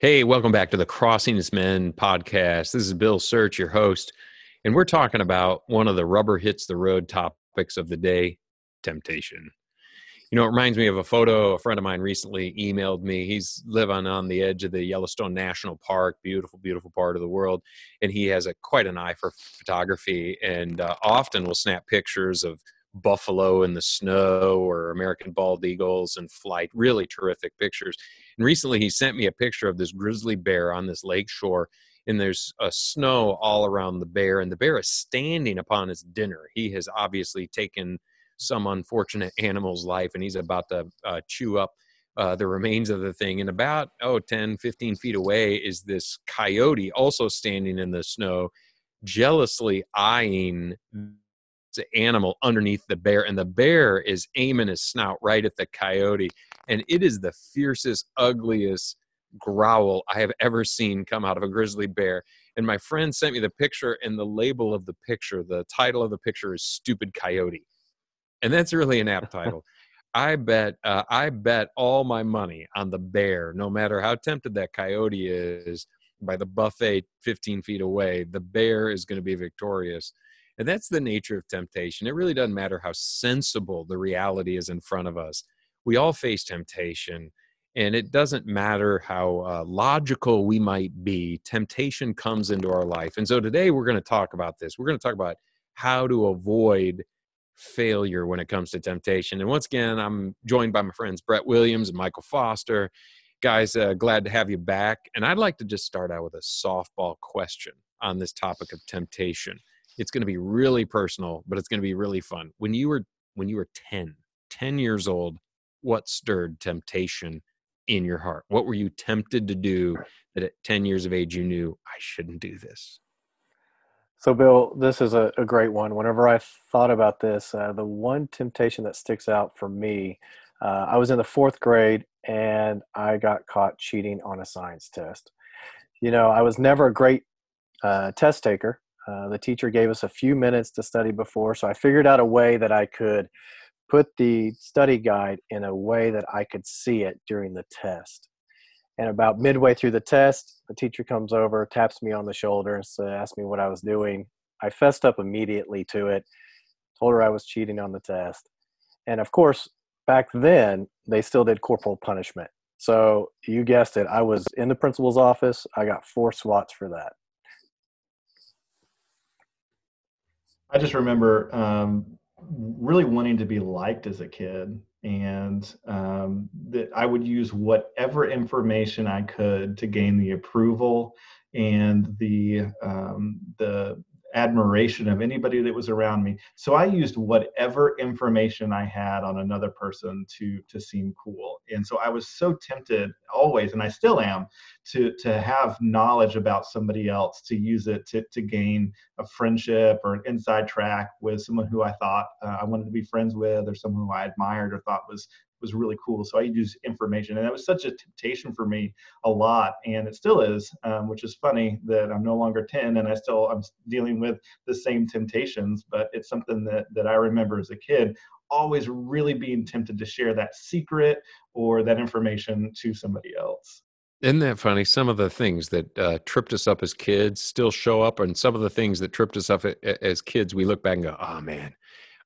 Hey, welcome back to the Crossings Men podcast. This is Bill Search, your host, and we're talking about one of the rubber hits the road topics of the day temptation. You know, it reminds me of a photo a friend of mine recently emailed me. He's living on the edge of the Yellowstone National Park, beautiful, beautiful part of the world, and he has a quite an eye for photography, and uh, often will snap pictures of buffalo in the snow or American bald eagles in flight. Really terrific pictures. And recently he sent me a picture of this grizzly bear on this lake shore. And there's a snow all around the bear, and the bear is standing upon his dinner. He has obviously taken some unfortunate animal's life, and he's about to uh, chew up uh, the remains of the thing. And about, oh, 10, 15 feet away is this coyote also standing in the snow, jealously eyeing animal underneath the bear, and the bear is aiming his snout right at the coyote. And it is the fiercest, ugliest growl I have ever seen come out of a grizzly bear. And my friend sent me the picture, and the label of the picture, the title of the picture is Stupid Coyote. And that's really an apt title. I bet uh, I bet all my money on the bear, no matter how tempted that coyote is by the buffet 15 feet away, the bear is going to be victorious. And that's the nature of temptation. It really doesn't matter how sensible the reality is in front of us. We all face temptation, and it doesn't matter how uh, logical we might be, temptation comes into our life. And so today we're going to talk about this. We're going to talk about how to avoid failure when it comes to temptation. And once again, I'm joined by my friends Brett Williams and Michael Foster. Guys, uh, glad to have you back. And I'd like to just start out with a softball question on this topic of temptation it's going to be really personal but it's going to be really fun. When you were when you were 10 10 years old what stirred temptation in your heart? What were you tempted to do that at 10 years of age you knew i shouldn't do this so bill this is a, a great one. Whenever i thought about this uh, the one temptation that sticks out for me uh, i was in the fourth grade and i got caught cheating on a science test. You know i was never a great uh, test taker uh, the teacher gave us a few minutes to study before, so I figured out a way that I could put the study guide in a way that I could see it during the test. And about midway through the test, the teacher comes over, taps me on the shoulder, and so asks me what I was doing. I fessed up immediately to it, told her I was cheating on the test. And of course, back then, they still did corporal punishment. So you guessed it, I was in the principal's office. I got four swats for that. I just remember um, really wanting to be liked as a kid, and um, that I would use whatever information I could to gain the approval and the um, the admiration of anybody that was around me. So I used whatever information I had on another person to to seem cool. And so I was so tempted always, and I still am, to to have knowledge about somebody else, to use it to to gain a friendship or an inside track with someone who I thought uh, I wanted to be friends with, or someone who I admired or thought was was really cool. So I use information, and that was such a temptation for me a lot, and it still is, um, which is funny that I'm no longer 10 and I still I'm dealing with the same temptations. But it's something that that I remember as a kid, always really being tempted to share that secret or that information to somebody else. Isn't that funny? Some of the things that uh, tripped us up as kids still show up, and some of the things that tripped us up as kids, we look back and go, "Oh man,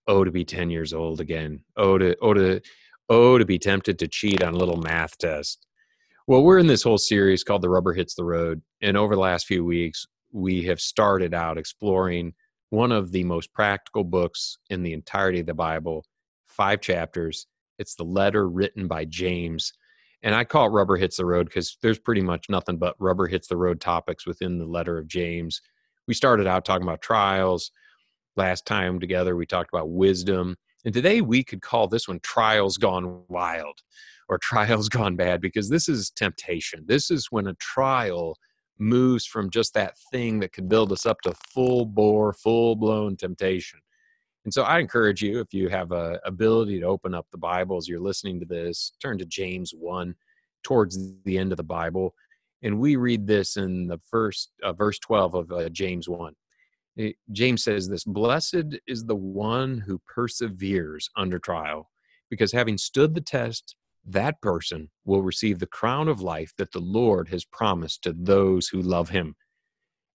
oh to be ten years old again. Oh to oh to Oh, to be tempted to cheat on a little math test. Well, we're in this whole series called The Rubber Hits the Road. And over the last few weeks, we have started out exploring one of the most practical books in the entirety of the Bible, five chapters. It's the letter written by James. And I call it Rubber Hits the Road because there's pretty much nothing but rubber hits the road topics within the letter of James. We started out talking about trials. Last time together, we talked about wisdom. And today we could call this one trials gone wild or trials gone bad because this is temptation. This is when a trial moves from just that thing that could build us up to full bore, full blown temptation. And so I encourage you, if you have a ability to open up the Bible as you're listening to this, turn to James 1 towards the end of the Bible. And we read this in the first uh, verse 12 of uh, James 1. Eh, James says this Blessed is the one who perseveres under trial, because having stood the test, that person will receive the crown of life that the Lord has promised to those who love him.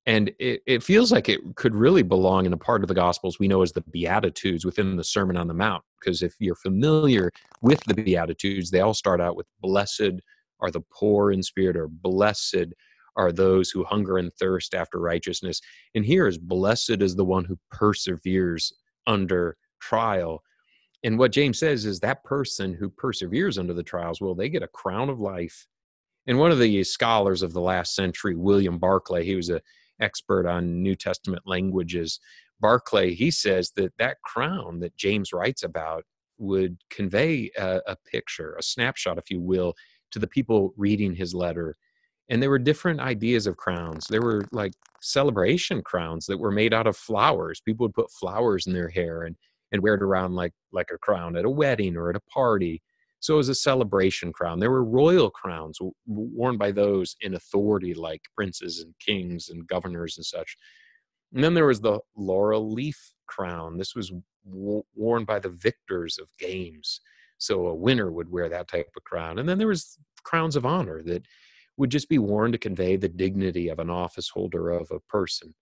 And it, it, feels like it could really belong in a part of the Gospels we know as the Beatitudes within the Sermon on the Mount. Because if you're familiar with the Beatitudes, they all start out with Blessed are the poor in spirit, or Blessed are those who hunger and thirst after righteousness. And here is Blessed is the one who perseveres under trial. And what James says is that person who perseveres under the trials, well, they get a crown of life. And one of the scholars of the last century, William Barclay, he was a expert on New Testament languages, Barclay, he says that that crown that James writes about would convey a, a, picture, a snapshot, if you will, to the people reading his letter. And there were different ideas of crowns. There were like celebration crowns that were made out of flowers. People would put flowers in their hair and, and wear it around like, like a crown at a wedding or at a party. So it was a celebration crown. There were royal crowns worn by those in authority, like princes and kings and governors and such. And then there was the laurel leaf crown. This was worn by the victors of games. So a winner would wear that type of crown. And then there was crowns of honor that would just be worn to convey the dignity of an office holder of a person.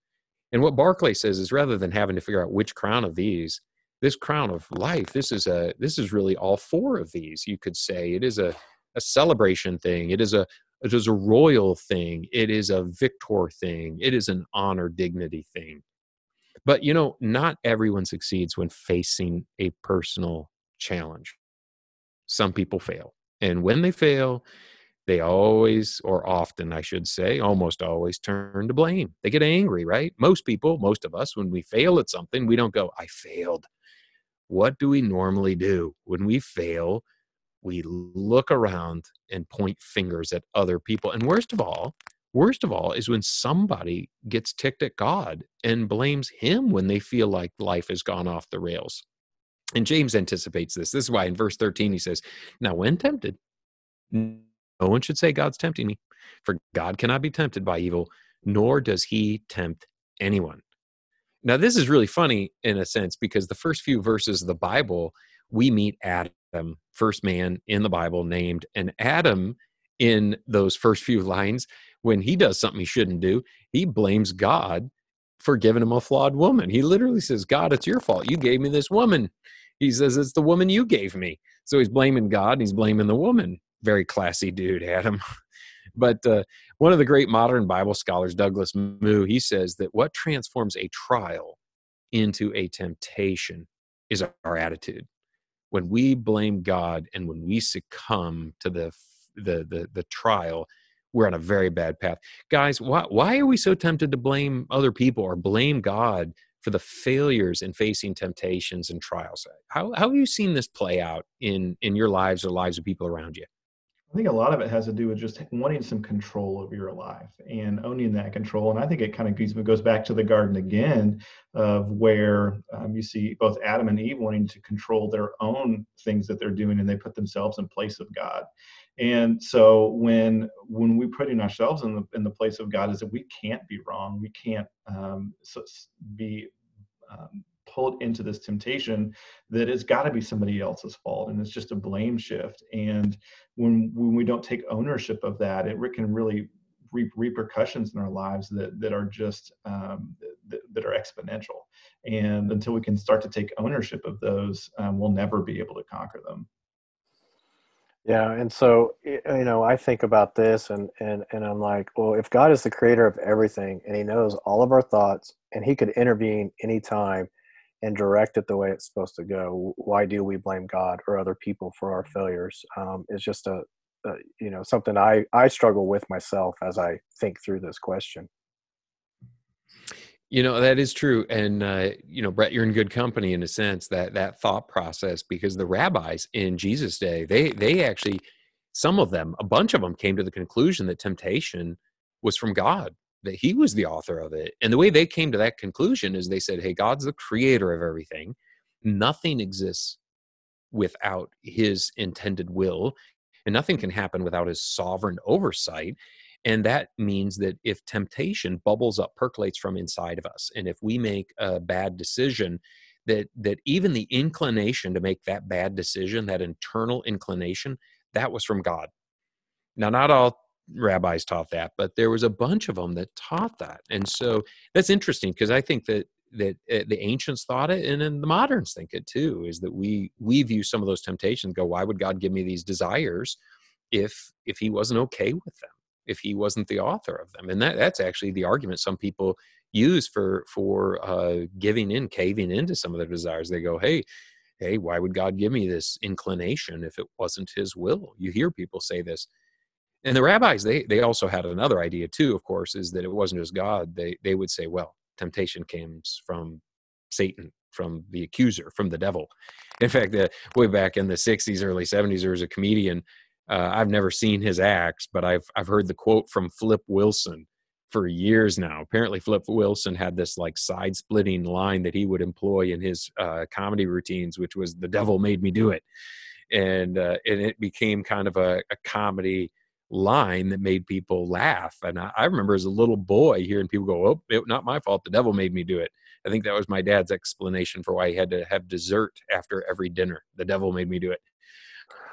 And what Barclay says is rather than having to figure out which crown of these this crown of life this is a this is really all four of these you could say. It is a a celebration thing. It is a it is a royal thing. It is a victor thing. It is an honor dignity thing. But you know not everyone succeeds when facing a personal challenge. Some people fail. And when they fail they always or often i should say almost always turn to blame they get angry right most people most of us when we fail at something we don't go i failed what do we normally do when we fail? We look around and point fingers at other people. And worst of all, worst of all is when somebody gets ticked at God and blames him when they feel like life has gone off the rails. And James anticipates this. This is why in verse 13 he says, Now, when tempted, no one should say, God's tempting me, for God cannot be tempted by evil, nor does he tempt anyone. Now, this is really funny in a sense because the first few verses of the Bible, we meet Adam, first man in the Bible named, and Adam in those first few lines, when he does something he shouldn't do, he blames God for giving him a flawed woman. He literally says, God, it's your fault. You gave me this woman. He says, It's the woman you gave me. So he's blaming God and he's blaming the woman. Very classy dude, Adam. But uh, one of the great modern Bible scholars, Douglas Moo, he says that what transforms a trial into a temptation is our attitude. When we blame God and when we succumb to the the the, the trial, we're on a very bad path. Guys, why why are we so tempted to blame other people or blame God for the failures in facing temptations and trials? How how have you seen this play out in in your lives or lives of people around you? I think a lot of it has to do with just wanting some control over your life and owning that control. And I think it kind of goes back to the garden again, of where um, you see both Adam and Eve wanting to control their own things that they're doing, and they put themselves in place of God. And so when when we putting ourselves in the in the place of God, is that we can't be wrong, we can't um, be um, pulled into this temptation that it's got to be somebody else's fault and it's just a blame shift. And when when we don't take ownership of that it can really reap repercussions in our lives that that are just um, that, that, are exponential. And until we can start to take ownership of those um, we'll never be able to conquer them. Yeah and so you know i think about this and and and i'm like well if god is the creator of everything and he knows all of our thoughts and he could intervene anytime and direct it the way it's supposed to go. Why do we blame God or other people for our failures? Um, it's just a, a, you know something I I struggle with myself as I think through this question. You know that is true, and uh, you know Brett, you're in good company in a sense that that thought process because the rabbis in Jesus' day they they actually some of them a bunch of them came to the conclusion that temptation was from God that he was the author of it. And the way they came to that conclusion is they said, hey, God's the creator of everything. Nothing exists without his intended will, and nothing can happen without his sovereign oversight. And that means that if temptation bubbles up, percolates from inside of us, and if we make a bad decision, that that even the inclination to make that bad decision, that internal inclination, that was from God. Now, not all rabbis taught that, but there was a bunch of them that taught that. And so that's interesting because I think that that uh, the ancients thought it and then the moderns think it too is that we we view some of those temptations go why would god give me these desires if if he wasn't okay with them if he wasn't the author of them and that that's actually the argument some people use for for uh giving in caving into some of their desires they go hey hey why would god give me this inclination if it wasn't his will you hear people say this and the rabbis they they also had another idea too of course is that it wasn't just god. They they would say well temptation comes from satan from the accuser from the devil. In fact uh, way back in the 60s early 70s there was a comedian uh, i've never seen his acts but i've i've heard the quote from flip wilson for years now. Apparently flip wilson had this like side splitting line that he would employ in his uh, comedy routines which was the devil made me do it. And uh, and it became kind of a, a comedy line that made people laugh. And I, I, remember as a little boy hearing people go, "Oh, it, not my fault. The devil made me do it." I think that was my dad's explanation for why he had to have dessert after every dinner. The devil made me do it.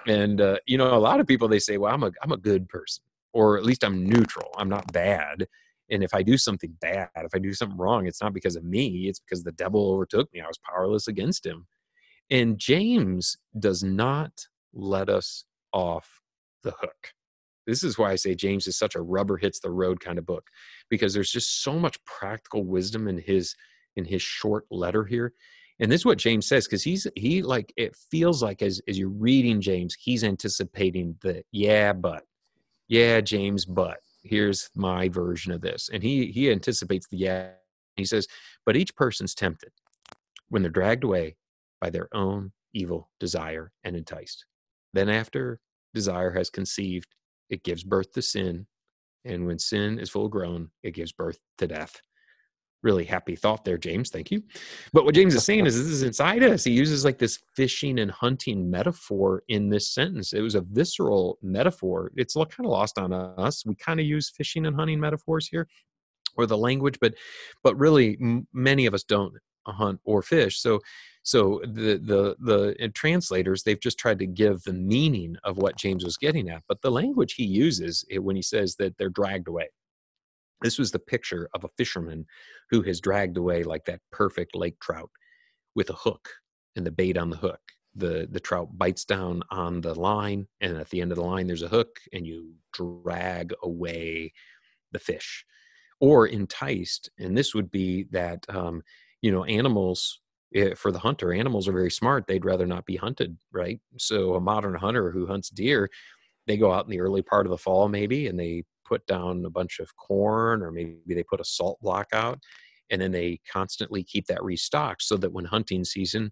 And uh, you know, a lot of people they say, "Well, I'm a I'm a good person, or at least I'm neutral. I'm not bad." And if I do something bad, if I do something wrong, it's not because of me. It's because the devil overtook me. I was powerless against him. And James does not let us off the hook this is why I say James is such a rubber hits the road kind of book because there's just so much practical wisdom in his in his short letter here. And this is what James says because he's he like it feels like as as you're reading James, he's anticipating the yeah, but yeah, James, but here's my version of this. And he he anticipates the yeah. He says, but each person's tempted when they're dragged away by their own evil desire and enticed. Then after desire has conceived, it gives birth to sin. And when sin is full grown, it gives birth to death. Really happy thought there, James. Thank you. But what James is saying is this is inside us. He uses like this fishing and hunting metaphor in this sentence. It was a visceral metaphor. It's kind of lost on us. We kind of use fishing and hunting metaphors here or the language, but but really m- many of us don't hunt or fish. So so the the the translators they've just tried to give the meaning of what James was getting at, but the language he uses when he says that they're dragged away. This was the picture of a fisherman who has dragged away like that perfect lake trout with a hook and the bait on the hook. The the trout bites down on the line, and at the end of the line there's a hook, and you drag away the fish or enticed and this would be that um, you know animals Eh, for the hunter animals are very smart they'd rather not be hunted right? So a modern hunter who hunts deer they go out in the early part of the fall maybe and they put down a bunch of corn or maybe they put a salt block out and then they constantly keep that restocked so that when hunting season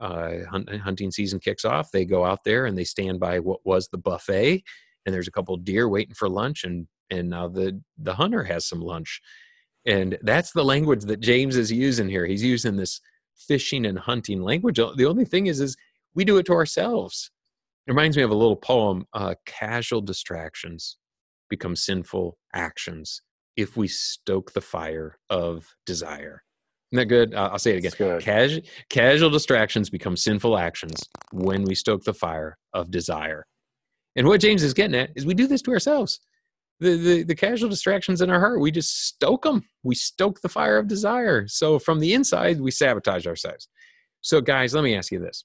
uh, hunt, hunting season kicks off they go out there and they stand by what was the buffet and there's a couple deer waiting for lunch and and now the the hunter has some lunch and that's the language that james is using here he's using this fishing and hunting language. The only thing is, is we do it to ourselves. It reminds me of a little poem uh, Casual distractions become sinful actions if we stoke the fire of desire. Isn't that good? Uh, I'll say it again. Casu- casual distractions become sinful actions when we stoke the fire of desire. And what James is getting at is we do this to ourselves the, the, the casual distractions in our heart we just stoke them we stoke the fire of desire. So from the inside we sabotage ourselves. So guys let me ask you this.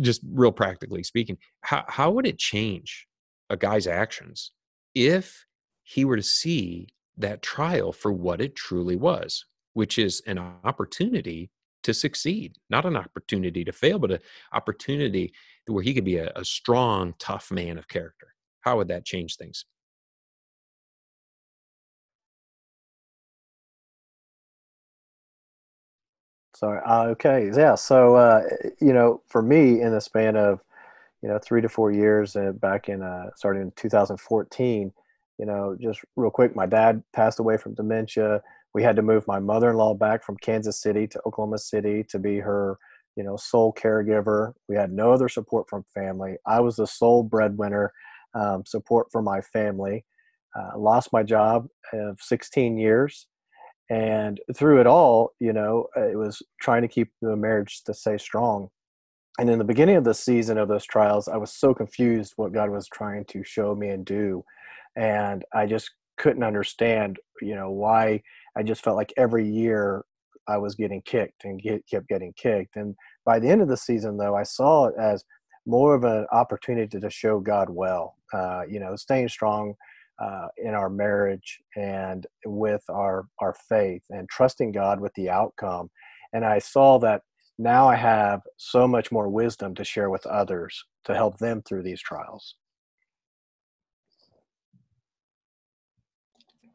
Just real practically speaking how, how would it change a guy's actions if he were to see that trial for what it truly was which is an opportunity to succeed? Not an opportunity to fail but an opportunity where he could be a, a strong tough man of character. How would that change things Sorry. Uh, okay. Yeah. So, uh, you know, for me, in the span of, you know, three to four years, uh, back in uh, starting in 2014, you know, just real quick, my dad passed away from dementia. We had to move my mother-in-law back from Kansas City to Oklahoma City to be her, you know, sole caregiver. We had no other support from family. I was the sole breadwinner, um, support for my family. Uh, lost my job of 16 years and through it all you know uh, it was trying to keep the marriage to stay strong and in the beginning of the season of those trials, I was so confused what God was trying to show me and do, and I just couldn't understand, you know, why. I just felt like every year I was getting kicked and get, kept getting kicked. And by the end of the season, though, I saw it as more of an opportunity to show God well. Uh, you know, staying strong uh, in our marriage and with our our faith, and trusting God with the outcome. And I saw that now I have so much more wisdom to share with others to help them through these trials.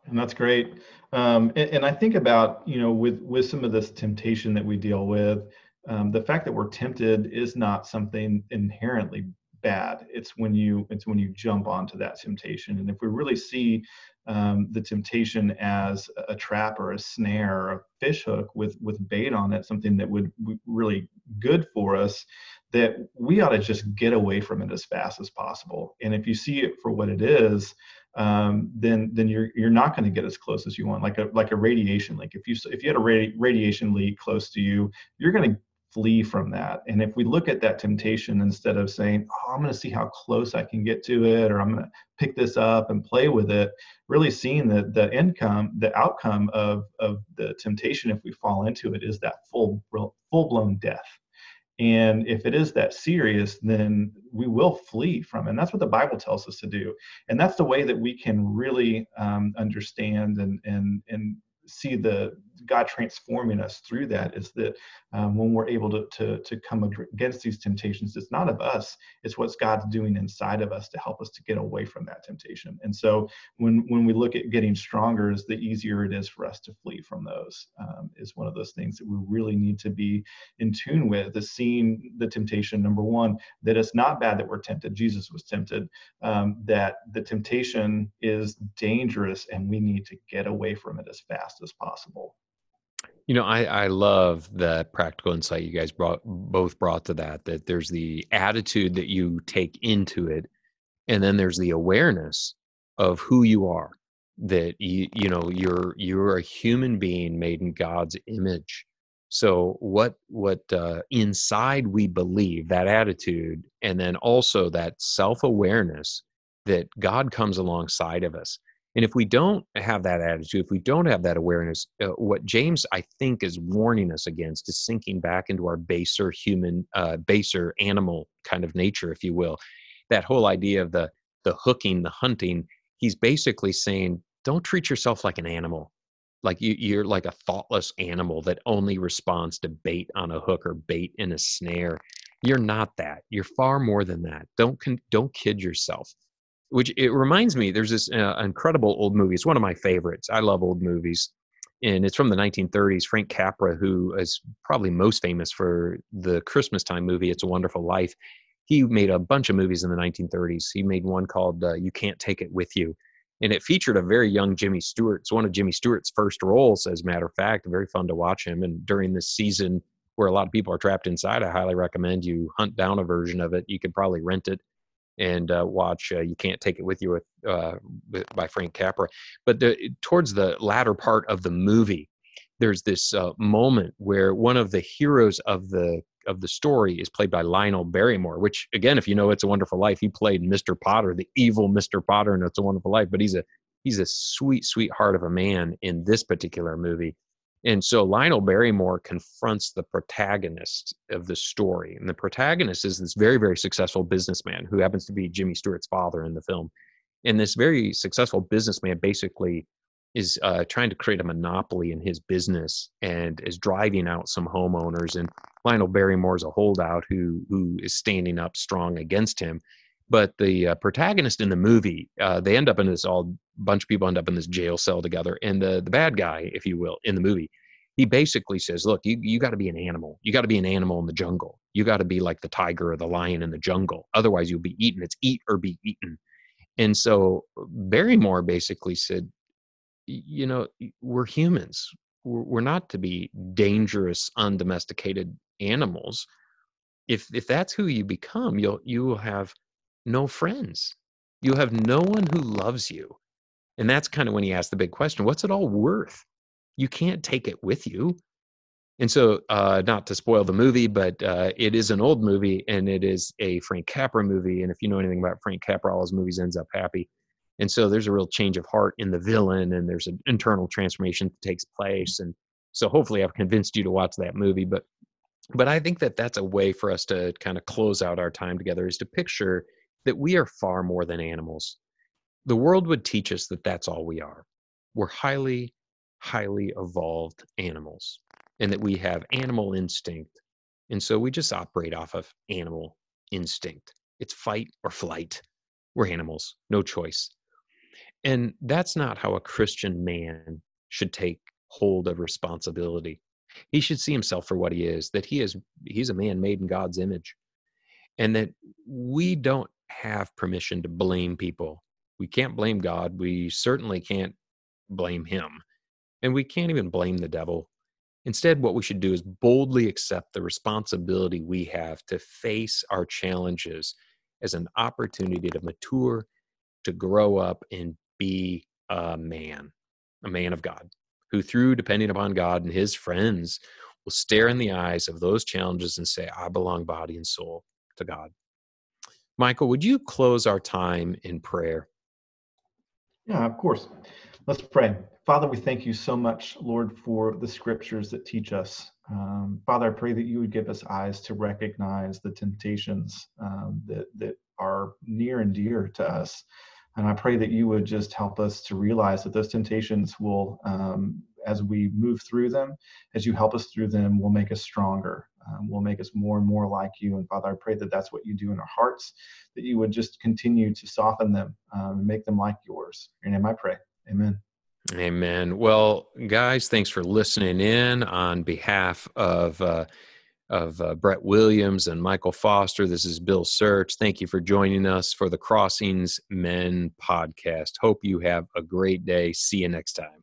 And that's great. Um, and, and, I think about, you know, with with some of this temptation that we deal with, um, the fact that we're tempted is not something inherently bad. It's when you it's when you jump onto that temptation. And if we really see um, the temptation as a trap or a snare or a fish hook with with bait on it, something that would really good for us, that we ought to just get away from it as fast as possible. And if you see it for what it is, um, then then you're you're not going to get as close as you want. Like a like a radiation leak. If you if you had a radi- radiation leak close to you, you're going to flee from that. And if we look at that temptation instead of saying, oh, I'm going to see how close I can get to it, or I'm going to pick this up and play with it, really seeing that the income, the outcome of, of the temptation, if we fall into it, is that full, full blown death. And if it is that serious, then we will flee from it. And that's what the Bible tells us to do. And that's the way that we can really um, understand and, and, and see the God transforming us through that is that um, when we're able to, to, to come against these temptations, it's not of us, it's what's God's doing inside of us to help us to get away from that temptation. And so when, when we look at getting stronger, is the easier it is for us to flee from those, um, is one of those things that we really need to be in tune with, is seeing the temptation, number one, that it's not bad that we're tempted. Jesus was tempted, um, that the temptation is dangerous and we need to get away from it as fast as possible. You know, I, I love the practical insight you guys brought both brought to that, that there's the attitude that you take into it, and then there's the awareness of who you are. That you you know you're you're a human being made in God's image. So what what uh, inside we believe that attitude, and then also that self awareness that God comes alongside of us and if we don't have that attitude, if we don't have that awareness, uh, what James, I think, is warning us against is sinking back into our baser human, uh, baser animal kind of nature, if you will. That whole idea of the the hooking, the hunting. He's basically saying, don't treat yourself like an animal, like you, you're like a thoughtless animal that only responds to bait on a hook or bait in a snare. You're not that. You're far more than that. Don't con- don't kid yourself which it reminds me there's this uh, incredible old movie it's one of my favorites i love old movies and it's from the 1930s frank capra who is probably most famous for the christmas time movie it's a wonderful life he made a bunch of movies in the 1930s he made one called uh, you can't take it with you and it featured a very young jimmy stewart it's one of jimmy stewart's first roles as a matter of fact very fun to watch him and during this season where a lot of people are trapped inside i highly recommend you hunt down a version of it you could probably rent it and uh, watch uh, "You Can't Take It With You" with, uh, by Frank Capra. But the, towards the latter part of the movie, there's this uh, moment where one of the heroes of the of the story is played by Lionel Barrymore. Which, again, if you know "It's a Wonderful Life," he played Mr. Potter, the evil Mr. Potter, in "It's a Wonderful Life." But he's a he's a sweet, sweet heart of a man in this particular movie. And so Lionel Barrymore confronts the protagonist of the story. And the protagonist is this very, very successful businessman who happens to be Jimmy Stewart's father in the film. And this very successful businessman basically is uh, trying to create a monopoly in his business and is driving out some homeowners. And Lionel Barrymore is a holdout who who is standing up strong against him. But the uh, protagonist in the movie, uh, they end up in this all bunch of people end up in this jail cell together, and the the bad guy, if you will, in the movie, he basically says, "Look, you you got to be an animal. You got to be an animal in the jungle. You got to be like the tiger or the lion in the jungle. Otherwise, you'll be eaten. It's eat or be eaten." And so Barrymore basically said, "You know, we're humans. We're, we're not to be dangerous, undomesticated animals. If if that's who you become, you'll you will have." No friends. You have no one who loves you. And that's kind of when he asked the big question what's it all worth? You can't take it with you. And so, uh, not to spoil the movie, but uh, it is an old movie and it is a Frank Capra movie. And if you know anything about Frank Capra, all his movies ends up happy. And so there's a real change of heart in the villain, and there's an internal transformation that takes place. And so, hopefully, I've convinced you to watch that movie. But, but I think that that's a way for us to kind of close out our time together is to picture that we are far more than animals. The world would teach us that that's all we are. We're highly, highly evolved animals and that we have animal instinct. And so we just operate off of animal instinct. It's fight or flight. We're animals, no choice. And that's not how a Christian man should take hold of responsibility. He should see himself for what he is, that he is he's a man made in God's image. And that we don't have permission to blame people. We can't blame God. We certainly can't blame him. And we can't even blame the devil. Instead, what we should do is boldly accept the responsibility we have to face our challenges as an opportunity to mature, to grow up, and be a man, a man of God, who, through depending upon God and his friends, will stare in the eyes of those challenges and say, I belong body and soul to God. Michael, would you close our time in prayer? Yeah, of course. Let's pray. Father, we thank you so much, Lord, for the scriptures that teach us. Um, Father, I pray that you would give us eyes to recognize the temptations um, that, that are near and dear to us. And I pray that you would just help us to realize that those temptations will, um, as we move through them, as you help us through them, will make us stronger, um, will make us more and more like you. And Father, I pray that that's what you do in our hearts, that you would just continue to soften them um, and make them like yours. In your name I pray. Amen. Amen. Well, guys, thanks for listening in on behalf of uh, of uh, Brett Williams and Michael Foster. This is Bill Search. Thank you for joining us for the Crossings Men podcast. Hope you have a great day. See you next time.